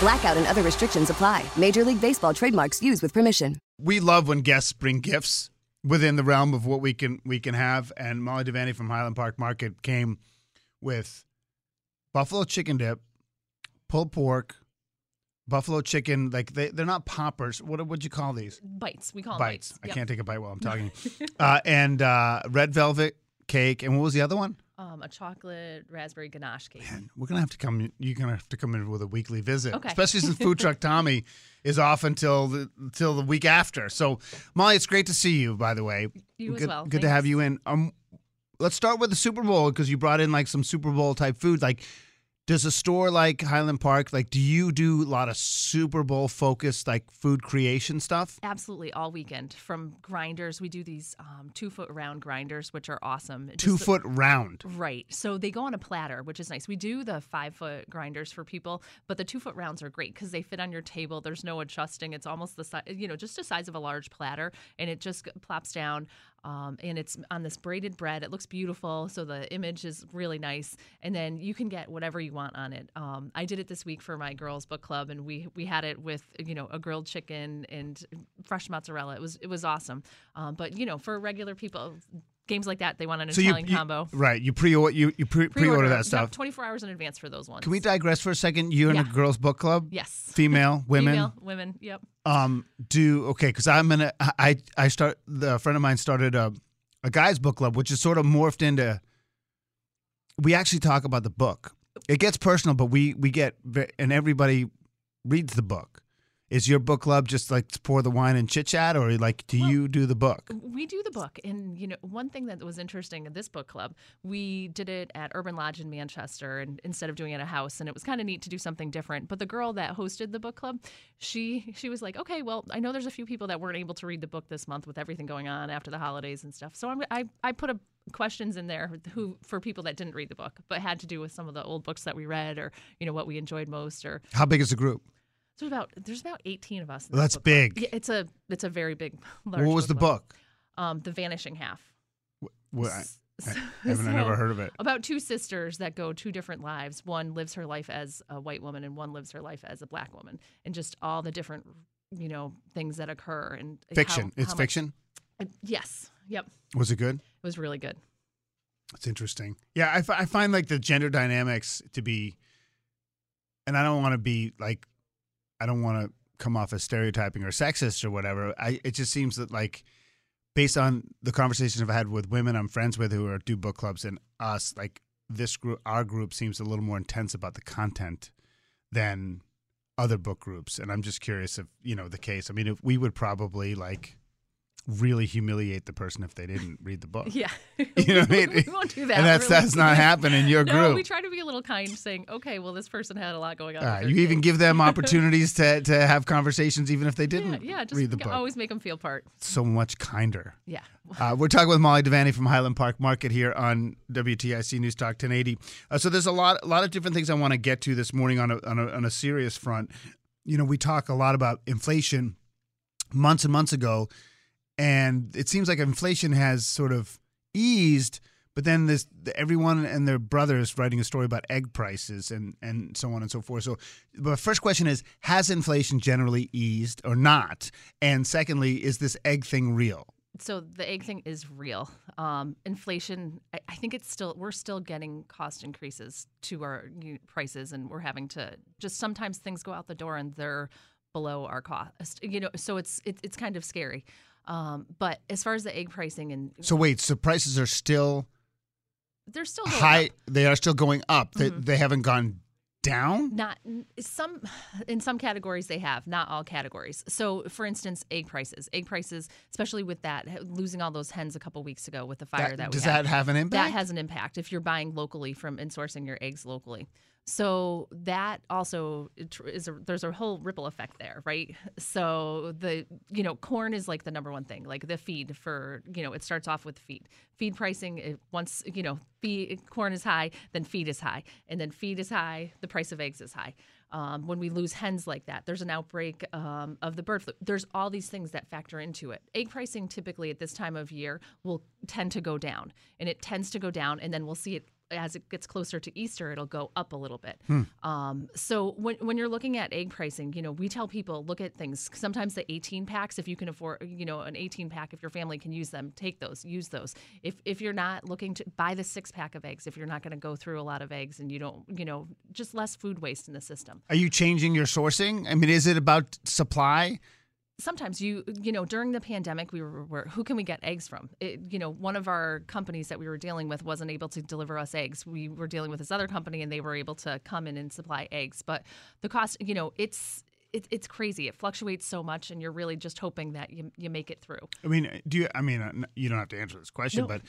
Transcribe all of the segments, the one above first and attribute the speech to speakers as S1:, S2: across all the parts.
S1: Blackout and other restrictions apply. Major League Baseball trademarks used with permission.
S2: we love when guests bring gifts within the realm of what we can we can have. And Molly Devaney from Highland Park Market came with buffalo chicken dip, pulled pork, buffalo chicken. Like they they're not poppers. What would you call these?
S3: Bites. We call them
S2: bites.
S3: bites.
S2: I
S3: Yep.
S2: can't take a bite while I'm talking. uh, and uh, red velvet cake. And what was the other one?
S3: Um, a chocolate raspberry ganache cake.
S2: Man, We're gonna have to come. You're gonna have to come in with a weekly visit,
S3: Okay.
S2: especially since Food Truck Tommy is off until the until the week after. So, Molly, it's great to see you. By the way,
S3: You as
S2: good,
S3: well.
S2: Good to have you in. Um, let's start with the Super Bowl because you brought in like some Super Bowl type food. Like, does a store like Highland Park like? Do you do a lot of Super Bowl focused like food creation stuff?
S3: Absolutely, all weekend. From grinders, we do these um, two foot round grinders, which are awesome. Just
S2: Two
S3: the-
S2: foot round.
S3: Right. So they go on a platter, which is nice. We do the five foot grinders for people, but the two foot rounds are great because they fit on your table. There's no adjusting. It's almost the size, you know, just the size of a large platter, and it just plops down. Um, and it's on this braided bread. It looks beautiful. So the image is really nice. And then you can get whatever you want on it. Um, I did it this week for my girls' book club, and we we had it with you know a grilled chicken and fresh mozzarella. It was it was awesome. Um, but you know, for regular people. Games like that, they want an Italian
S2: you,
S3: combo.
S2: right? You pre you you pre pre-order that stuff.
S3: 24 hours in advance for those ones.
S2: Can we digress for a second? You're in a girls' book club.
S3: Yes.
S2: Female, women.
S3: Female, women. Yep.
S2: Um, do okay because I'm in a I I start the a friend of mine started a a guys book club which is sort of morphed into. We actually talk about the book. It gets personal, but we we get and everybody reads the book. Is your book club just like to pour the wine and chit chat, or like do you do the book?
S3: We do the book. And, you know, one thing that was interesting in this book club, we did it at Urban Lodge in Manchester and instead of doing it at a house. And it was kind of neat to do something different. But the girl that hosted the book club, she she was like, okay, well, I know there's a few people that weren't able to read the book this month with everything going on after the holidays and stuff. So I'm, I, I put a questions in there who for people that didn't read the book but had to do with some of the old books that we read or you know what we enjoyed most or
S2: How big is the group?
S3: So about there's about 18 of us.
S2: Well, that's
S3: club.
S2: big.
S3: Yeah, it's a it's a very big. Large
S2: What was the
S3: club.
S2: book?
S3: Um, the Vanishing Half.
S2: Well, I, I
S3: so-
S2: haven't I never heard of it.
S3: About two sisters that go two different lives. One lives her life as a white woman, and one lives her life as a black woman, and just all the different you know things that occur and how-
S2: Fiction. it's
S3: how much-
S2: fiction.
S3: uh, yes. Yep.
S2: Was it good?
S3: It was really good.
S2: It's interesting. Yeah, I, I find like the gender dynamics to be, and I don't want to be like, I don't want to come off as stereotyping or sexist or whatever. I it just seems that like, based on the conversations I've had with women I'm friends with who are do book clubs and us, like this group, our group seems a little more intense about the content than other book groups. And I'm just curious if you know the case. I mean, if we would probably like really humiliate the person if they didn't read the book.
S3: Yeah.
S2: You know what I mean?
S3: we won't do that.
S2: And that's
S3: really.
S2: that's not happening in your
S3: No,
S2: group.
S3: we try to be a little kind, saying, "Okay, well, this person had a lot going on."
S2: All
S3: with
S2: right,
S3: their
S2: you even give them opportunities to, to have conversations even if they didn't
S3: yeah, just
S2: read the book.
S3: always make them feel part.
S2: So much kinder.
S3: Yeah.
S2: Uh, we're talking with Molly Devaney from Highland Park Market here on WTIC News Talk 1080. Uh, so there's a lot, a lot of different things I want to get to this morning on a, on a on a serious front. You know, we talk a lot about inflation months and months ago, and it seems like inflation has sort of eased. But then this, everyone and their brothers writing a story about egg prices and, and so on and so forth. So, the first question is: Has inflation generally eased or not? And secondly, is this egg thing real?
S3: So the egg thing is real. Um, inflation, I, I think it's still we're still getting cost increases to our prices, and we're having to just sometimes things go out the door and they're below our cost. You know, so it's it, it's kind of scary. Um, but as far as the egg pricing and
S2: So wait, so prices are still
S3: they're still
S2: high.
S3: up.
S2: They are still going up. They,
S3: Mhm.
S2: they haven't gone down.
S3: Not some in some categories they have, not all categories. So, for instance, egg prices. Egg prices, especially with that losing all those hens a couple weeks ago with the fire that, we
S2: does
S3: had.
S2: that have an impact?
S3: that has an impact if you're buying locally from and sourcing your eggs locally. So that also is a, there's a whole ripple effect there, right? So the you know corn is like the number one thing, like the feed for you know it starts off with feed. Feed pricing it, once you know feed corn is high, then feed is high, and then feed is high, the price of eggs is high. Um, when we lose hens like that, there's an outbreak um, of the bird flu. There's all these things that factor into it. Egg pricing typically at this time of year will tend to go down, and it tends to go down, and then we'll see it as it gets closer to Easter, it'll go up a little bit. Um, so when, when you're looking at egg pricing, you know, we tell people look at things. Sometimes the 18 packs, if you can afford, you know, an 18 pack, if your family can use them, take those, use those. If if you're not looking to buy the six pack of eggs, if you're not going to go through a lot of eggs and you don't, you know, just less food waste in the system.
S2: Are you changing your sourcing? I mean, is it about supply?
S3: Sometimes you you know during the pandemic we were, were who can we get eggs from it, you know one of our companies that we were dealing with wasn't able to deliver us eggs we were dealing with this other company and they were able to come in and supply eggs but the cost you know it's it, it's crazy it fluctuates so much and you're really just hoping that you, you make it through
S2: I mean, do you? I mean, uh, you don't have to answer this question,
S3: No.
S2: but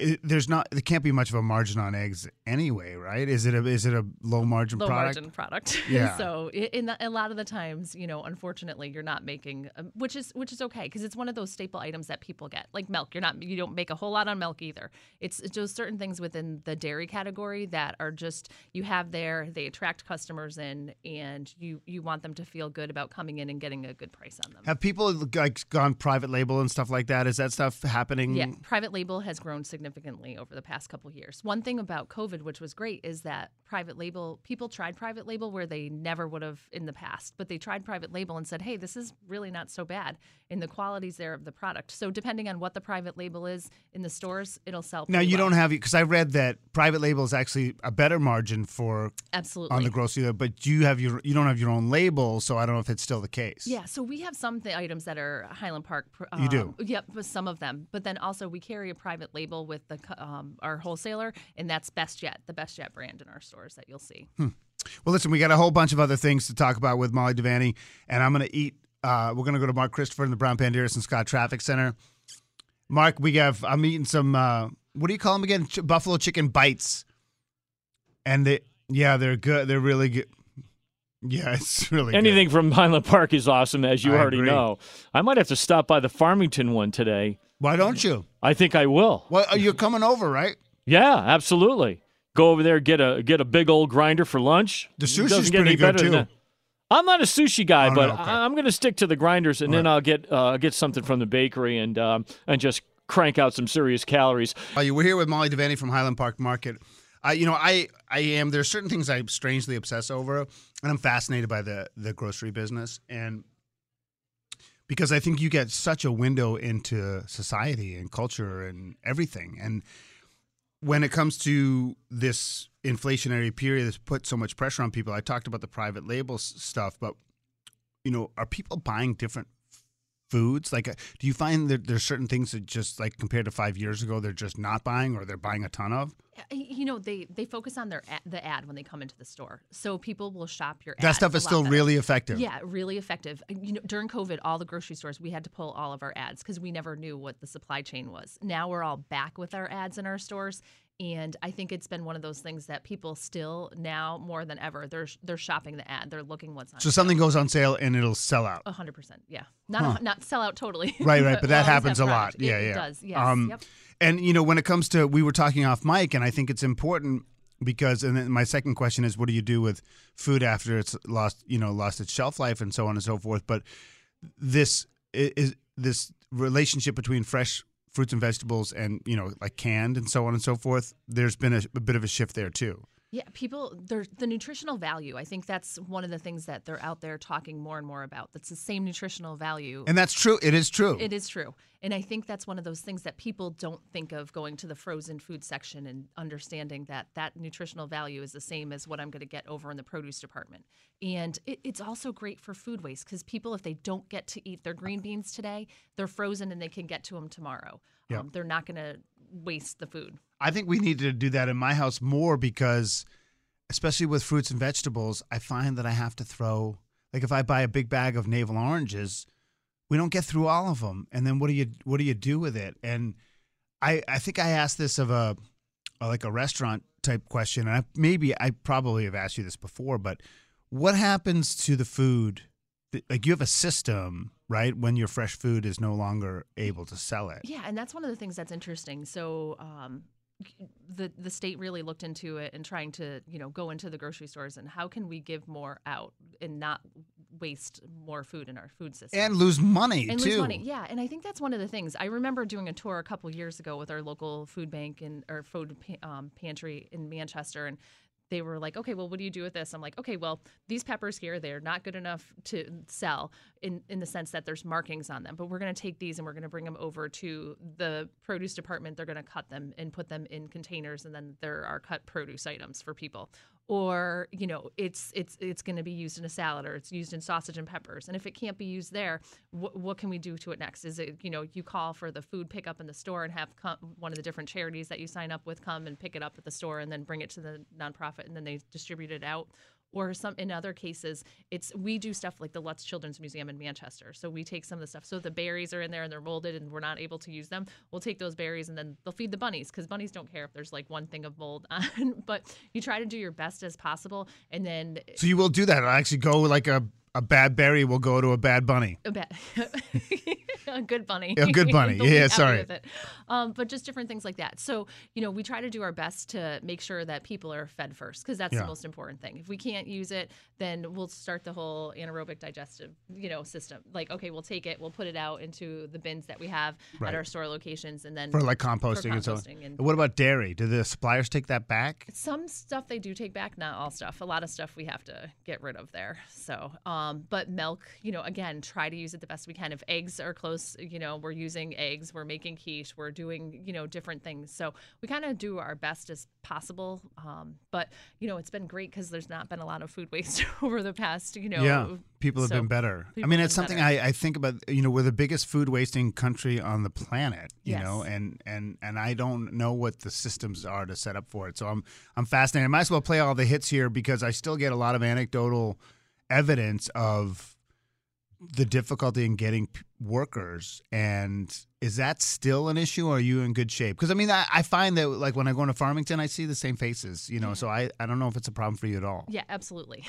S2: it, there's not. There can't be much of a margin on eggs anyway, right? Is it a is it a low margin
S3: low
S2: product?
S3: margin product.
S2: Yeah.
S3: so in the, a lot of the times, you know, unfortunately, you're not making, um, which is which is okay because it's one of those staple items that people get, like milk. You're not you don't make a whole lot on milk either. It's it's just certain things within the dairy category that are just you have there. They attract customers in, and you you want them to feel good about coming in and getting a good price on them.
S2: Have people like gone private label and stuff like that? Is that stuff happening?
S3: Yeah, private label has grown significantly over the past couple years. One thing about COVID, which was great, is that private label people tried private label where they never would have in the past, but they tried private label and said, "Hey, this is really not so bad." And the qualities there of the product. So depending on what the private label is in the stores, it'll sell.
S2: Now you
S3: well.
S2: don't have because I read that private label is actually a better margin for
S3: absolutely
S2: on the grocery, but you have your you don't have your own label, so I don't know if it's still the case.
S3: Yeah, so we have some th- items that are Highland Park. Um,
S2: You do?
S3: Yep, but some of them. But then also we carry a private label with the um, our wholesaler, and that's Best Yet, the Best Yet brand in our stores that you'll see.
S2: Well, listen, we got a whole bunch of other things to talk about with Molly Devaney, and I'm going to eat. Uh, we're going to go to Mark Christopher in the Brown Panderas and Scott Traffic Center. Mark, we have. I'm eating some. Uh, what do you call them again? Ch- buffalo chicken bites, and they. Yeah, they're good. They're really good. Yeah, it's really good.
S4: Anything from Highland Park is awesome, as you
S2: I
S4: already
S2: agree.
S4: know. I might have to stop by the Farmington one today.
S2: Why don't you?
S4: I think I will.
S2: Well, uh, you're coming over, right?
S4: Yeah, absolutely. Go over there, get a get a big old grinder for lunch.
S2: The sushi's pretty good, too.
S4: I'm not a sushi guy,
S2: Oh,
S4: but
S2: no, okay.
S4: I, I'm going to stick to the grinders, and then I'll get uh, get something from the bakery and um, and just crank out some serious calories.
S2: Uh, you- we're here with Molly Devaney from Highland Park Market. I, you know, I, I am. There's certain things I strangely obsess over, and I'm fascinated by the the grocery business, and because I think you get such a window into society and culture and everything, and when it comes to this inflationary period that's put so much pressure on people, I talked about the private label stuff, but you know, are people buying different foods? Like, uh, do you find that there's certain things that just like compared to five years ago, they're just not buying, or they're buying a ton of?
S3: You know, they they focus on their ad, the ad when they come into the store, so people will shop your.
S2: That stuff is still
S3: better.
S2: really effective.
S3: Yeah, really effective. You know, during COVID, all the grocery stores we had to pull all of our ads because we never knew what the supply chain was. Now we're all back with our ads in our stores, and I think it's been one of those things that people still now more than ever they're they're shopping the ad. They're looking what's on.
S2: So something goes on sale and it'll sell out.
S3: A hundred percent, yeah. Not a- not sell out totally.
S2: Right, right, but that happens
S3: have
S2: a lot. Yeah,
S3: it,
S2: yeah.
S3: It does. Yes.
S2: Um,
S3: yep.
S2: And you know, when it comes to, we were talking off mic, and I think it's important because, and then my second question is, what do you do with food after it's lost, you know, lost its shelf life and so on and so forth. But this is this relationship between fresh fruits and vegetables and you know, like canned and so on and so forth. There's been a, a bit of a shift there too.
S3: Yeah, people, there's the nutritional value. I think that's one of the things that they're out there talking more and more about. That's the same nutritional value.
S2: And that's true. It is true.
S3: It is true. And I think that's one of those things that people don't think of going to the frozen food section and understanding that that nutritional value is the same as what I'm going to get over in the produce department. And it, it's also great for food waste because people, if they don't get to eat their green beans today, they're frozen and they can get to them tomorrow.
S2: Yep.
S3: Um, they're not going to waste the food.
S2: I think we need to do that in my house more because, especially with fruits and vegetables, I find that I have to throw, like if I buy a big bag of navel oranges, we don't get through all of them. And then what do you what do you do with it? And I I think I asked this of a, like a restaurant type question, and I, maybe I probably have asked you this before, but what happens to the food? Like you have a system, right? When your fresh food is no longer able to sell it.
S3: Yeah, and that's one of the things that's interesting. So, um, the the state really looked into it and trying to you know go into the grocery stores and how can we give more out and not waste more food in our food system
S2: And lose money
S3: and
S2: too.
S3: lose money. Yeah, and I think that's one of the things. I remember doing a tour a couple years ago with our local food bank and our food um, pantry in Manchester, and they were like, "Okay, well, what do you do with this?" I'm like, "Okay, well, these peppers here, they're not good enough to sell in in the sense that there's markings on them, but we're going to take these and we're going to bring them over to the produce department. They're going to cut them and put them in containers, and then there are cut produce items for people." Or you know, it's it's it's going to be used in a salad, or it's used in sausage and peppers. And if it can't be used there, wh- what can we do to it next? Is it you know you call for the food pickup in the store and have come, one of the different charities that you sign up with come and pick it up at the store and then bring it to the nonprofit and then they distribute it out. Or some in other cases, it's we do stuff like the Lutz Children's Museum in Manchester. So we take some of the stuff. So the berries are in there and they're molded and we're not able to use them. We'll take those berries and then they'll feed the bunnies because bunnies don't care if there's like one thing of mold on. but you try to do your best as possible and then
S2: So you will do that. I'll actually go like a, a bad berry will go to a bad bunny.
S3: a bad, a good bunny.
S2: A good bunny. Yeah, sorry.
S3: Um, but just different things like that. So you know, we try to do our best to make sure that people are fed first because that's
S2: Yeah.
S3: the most important thing. If we can't use it, then we'll start the whole anaerobic digestive, you know, system. Like, okay, we'll take it, we'll put it out into the bins that we have
S2: Right.
S3: at our store locations, and then
S2: For like composting, and so on.
S3: and-
S2: What about dairy? Do the suppliers take that back?
S3: some stuff they do take back, not all stuff. A lot of stuff we have to get rid of there. So, um, but milk, you know, again, try to use it the best we can. If eggs are close, you know, we're using eggs, we're making quiche, we're doing, you know, different things. So we kind of do our best as possible. Um, but you know, it's been great because there's not been a lot of food waste over the past, you know.
S2: yeah, people have
S3: so
S2: been better. I mean, it's something. I, I think about. You know, we're the biggest food wasting country on the planet. You know, and and and I don't know what the systems are to set up for it. So I'm I'm fascinated. I might as well play all the hits here because I still get a lot of anecdotal evidence of the difficulty in getting p- workers and is that still an issue or are you in good shape because i mean I, I find that like when i go into farmington i see the same faces you know so I, I don't know if it's a problem for you at all
S3: Yeah, absolutely.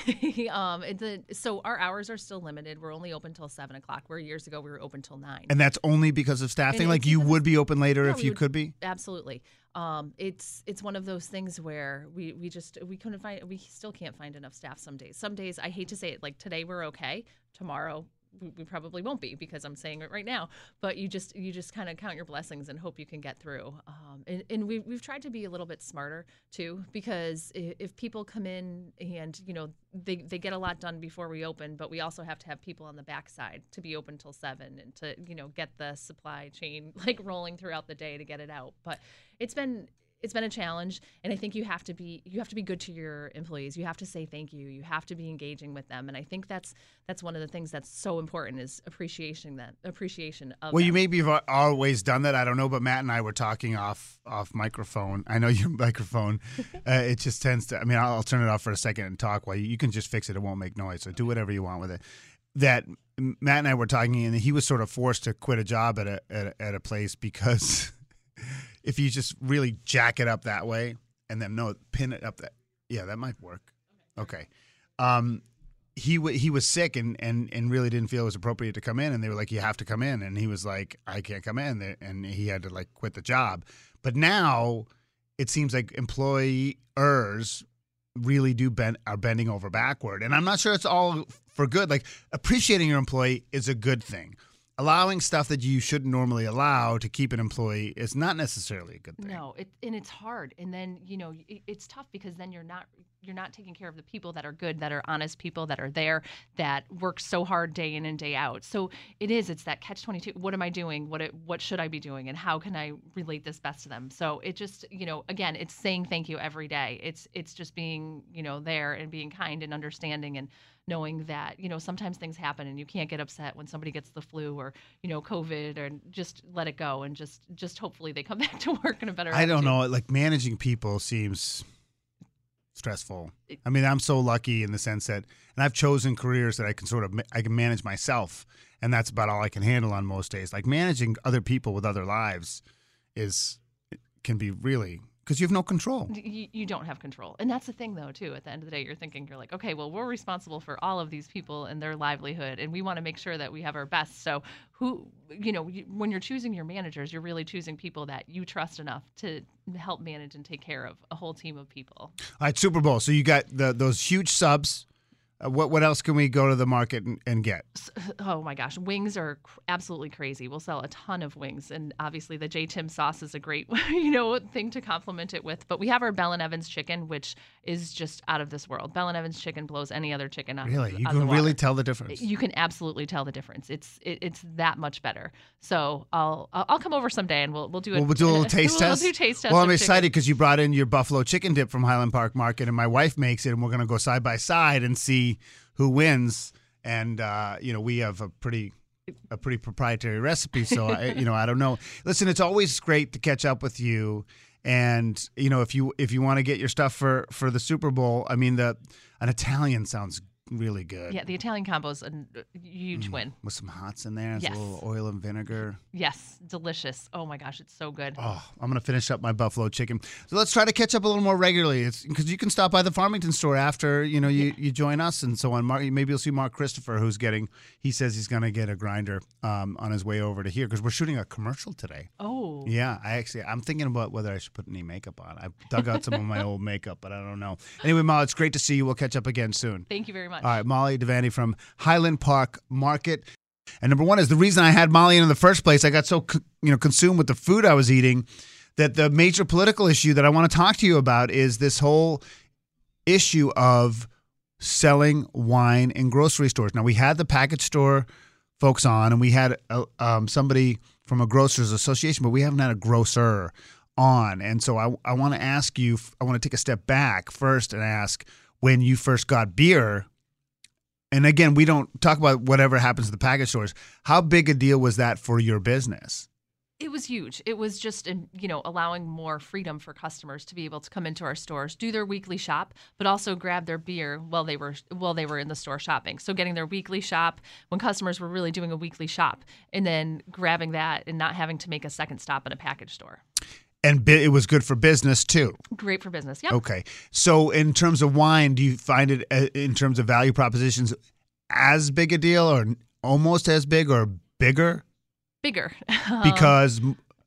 S3: um, so our hours are still limited. We're only open till seven o'clock. Where years ago we were open till nine.
S2: and that's only because of staffing
S3: And
S2: like you would be open later
S3: Yeah,
S2: if you
S3: would-
S2: could be
S3: Absolutely. Um, it's it's one of those things where we, we just we couldn't find we still can't find enough staff some days. Some days I hate to say it like today we're okay. Tomorrow we, probably won't be because I'm saying it right now. But you just you just kind of count your blessings and hope you can get through. Um, and and we we've tried to be a little bit smarter too because if people come in and you know they they get a lot done before we open, but we also have to have people on the backside to be open till seven and to you know get the supply chain like rolling throughout the day to get it out. But it's been it's been a challenge and i think you have to be you have to be good to your employees. You have to say thank you. You have to be engaging with them. And i think that's that's one of the things that's so important is appreciation that appreciation of
S2: well you
S3: them.
S2: maybe have always done that. I don't know but matt and i were talking off off microphone. I know your microphone uh, it just tends to i mean I'll, I'll turn it off for a second and talk while you, you can just fix it. It won't make noise. So do whatever you want with it. That matt and i were talking and he was sort of forced to quit a job at a at a, at a place because if you just really jack it up that way and then no pin it up that yeah that might work. Okay. Um he w- he was sick and, and and really didn't feel it was appropriate to come in and they were like you have to come in. And he was like I can't come in. And he had to like quit the job. But now it seems like employers really do bend are bending over backward. And I'm not sure it's all for good. Like appreciating your employee is a good thing allowing stuff that you shouldn't normally allow to keep an employee is not necessarily a good thing.
S3: No, it, and it's hard. And then you know it, it's tough because then you're not you're not taking care of the people that are good, that are honest people, that are there, that work so hard day in and day out. So it is. It's that catch twenty two. What am I doing? What it, what should I be doing? And how can I relate this best to them? So it just you know again, it's saying thank you every day. It's it's just being you know there and being kind and understanding and knowing that you know sometimes things happen and you can't get upset when somebody gets the flu or you know covid or just let it go and just just hopefully they come back to work in a better
S2: I don't know. Like managing people seems stressful. I mean, I'm so lucky in the sense that, and I've chosen careers that I can sort of I can manage myself, and that's about all I can handle on most days. Like managing other people with other lives is can be really because you have no control.
S3: you, you don't have control and that's the thing though too at the end of the day you're thinking you're like okay well we're responsible for all of these people and their livelihood and we want to make sure that we have our best so who you know when you're choosing your managers you're really choosing people that you trust enough to help manage and take care of a whole team of people
S2: All right, Super Bowl. So you got the those huge subs. Uh, what what else can we go to the market and, and get?
S3: oh my gosh wings are cr- absolutely crazy. We'll sell a ton of wings and obviously the j tim sauce is a great you know thing to complement it with but we have our bell and evans chicken which is just out of this world. Bell and evans chicken blows any other chicken out,
S2: Really, you
S3: of the
S2: can really tell the difference.
S3: you can absolutely tell the difference. It's it, it's that much better. So i'll i'll come over someday and we'll we'll do it
S2: We'll, we'll do a little taste
S3: we'll
S2: test.
S3: do taste test
S2: Well, I'm excited because you brought in your buffalo chicken dip from Highland Park Market, and my wife makes it, and we're going to go side by side and see who wins. And uh, you know, we have a pretty a pretty proprietary recipe, so I, you know, I don't know. Listen, it's always great to catch up with you. And you know, if you if you want to get your stuff for for the Super Bowl, I mean, the an Italian sounds really good.
S3: yeah the italian combo is a huge win
S2: with some hots in there,
S3: Yes.
S2: a little oil and vinegar.
S3: yes delicious oh my gosh it's so good
S2: Oh, I'm gonna finish up my buffalo chicken. So let's try to catch up a little more regularly. It's because you can stop by the Farmington store after you know you, you join us and so on. Mark, maybe you'll see Mark Christopher, who's getting. He says he's gonna get a grinder um, on his way over to here because we're shooting a commercial today.
S3: oh
S2: Yeah, I actually I'm thinking about whether I should put any makeup on. I dug out some of my old makeup, but I don't know. Anyway, Ma, it's great to see you. We'll catch up again soon.
S3: thank you very much
S2: All right, Molly Devaney from Highland Park Market. And number one is the reason I had Molly in in the first place. I got so you know consumed with the food I was eating that the major political issue that I want to talk to you about is this whole issue of selling wine in grocery stores. Now we had the package store folks on, and we had uh, um, somebody from a grocers association, but we haven't had a grocer on. And so I, I want to ask you. I want to take a step back first and ask when you first got beer and again, we don't talk about whatever happens to the package stores. How big a deal was that for your business?
S3: It was huge. It was just, you know, allowing more freedom for customers to be able to come into our stores, do their weekly shop, but also grab their beer while they were while they were in the store shopping. So getting their weekly shop when customers were really doing a weekly shop, and then grabbing that and not having to make a second stop at a package store.
S2: And bi- it was good for business too.
S3: Great for business. Yeah.
S2: Okay. So, in terms of wine, do you find it uh, in terms of value propositions as big a deal or almost as big or bigger?
S3: Bigger.
S2: Because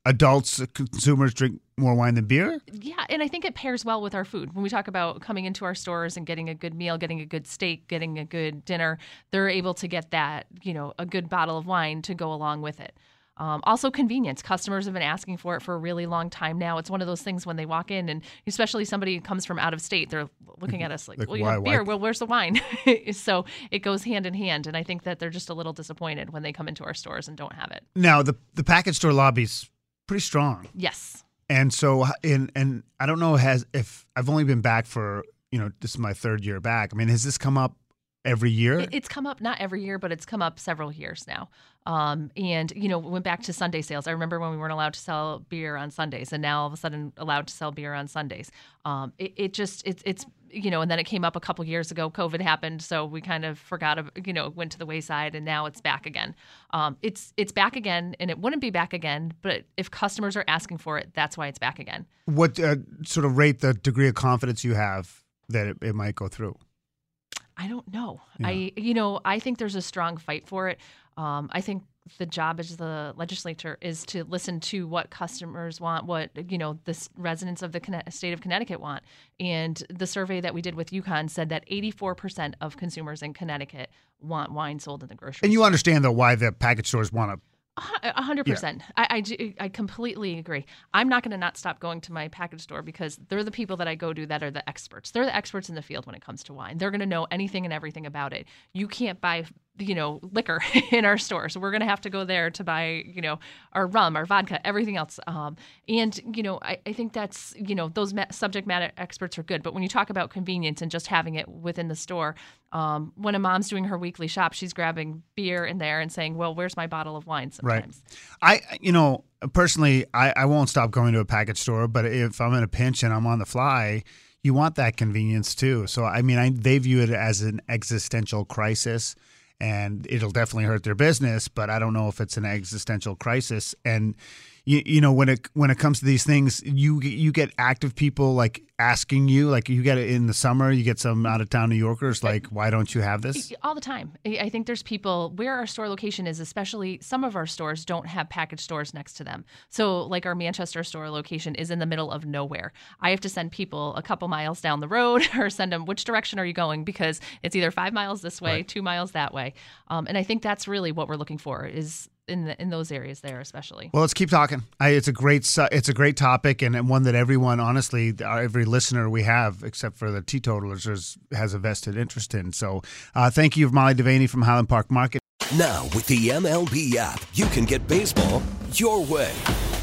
S2: adults, uh, consumers drink more wine than beer?
S3: Yeah, and I think it pairs well with our food. When we talk about coming into our stores and getting a good meal, getting a good steak, getting a good dinner, they're able to get that, you know, a good bottle of wine to go along with it. Um, also, convenience. Customers have been asking for it for a really long time now. It's one of those things when they walk in, and especially somebody who comes from out of state, they're looking at us like,
S2: Like,
S3: "Well, you
S2: why-
S3: have
S2: why-
S3: beer. Well, where's the wine?" so it goes hand in hand, and I think that they're just a little disappointed when they come into our stores and don't have it.
S2: Now, the the package store lobby's pretty strong.
S3: Yes.
S2: And so, in and I don't know has if I've only been back for you know this is my third year back. I mean, has this come up every year?
S3: It's come up not every year, but it's come up several years now. Um, and you know, went back to Sunday sales. I remember when we weren't allowed to sell beer on Sundays, and now all of a sudden allowed to sell beer on Sundays. Um, it, it just it's it's you know, and then it came up a couple years ago. COVID happened, so we kind of forgot. You know, went to the wayside, and now it's back again. Um, it's it's back again, and it wouldn't be back again, but if customers are asking for it, that's why it's back again.
S2: what uh, sort of rate the degree of confidence you have that it, it might go through?
S3: I don't know.
S2: Yeah.
S3: I you know I think there's a strong fight for it. Um, I think the job as the legislature is to listen to what customers want, what you know the residents of the state of Connecticut want. And the survey that we did with UConn said that 84% of consumers in Connecticut want wine sold in the grocery
S2: And you
S3: store.
S2: understand though why the package stores want to.
S3: A hundred percent. I, I I completely agree. I'm not going to not stop going to my package store because they're the people that I go to that are the experts. They're the experts in the field when it comes to wine. They're going to know anything and everything about it. You can't buy, you know, liquor in our store, so we're going to have to go there to buy, you know, our rum, our vodka, everything else. Um, and you know, I, I think that's, you know, those ma- subject matter experts are good. But when you talk about convenience and just having it within the store, um, when a mom's doing her weekly shop, she's grabbing beer in there and saying, "Well, where's my bottle of wine?" sometimes? Right.
S2: I, you know, personally, I, I won't stop going to a package store, but if I'm in a pinch and I'm on the fly, you want that convenience too. So, I mean, I, they view it as an existential crisis and it'll definitely hurt their business, but I don't know if it's an existential crisis. And, you, you know, when it, when it comes to these things, you, you get active people like asking you, like you get it in the summer, you get some out of town New Yorkers, like, why don't you have this?
S3: all the time. I think there's people where our store location is, especially some of our stores don't have package stores next to them. So, like our Manchester store location is in the middle of nowhere. I have to send people a couple miles down the road or send them, which direction are you going? Because it's either five miles this way, two miles that way. Um, and I think that's really what we're looking for is in the, in those areas there, especially.
S2: Well, let's keep talking. I, it's a great it's a great topic and, and one that everyone, honestly, uh, every listener we have, except for the teetotalers, is, has a vested interest in. So, uh, thank you, Molly Devaney from Highland Park Market.
S5: Now, with the MLB app, you can get baseball your way.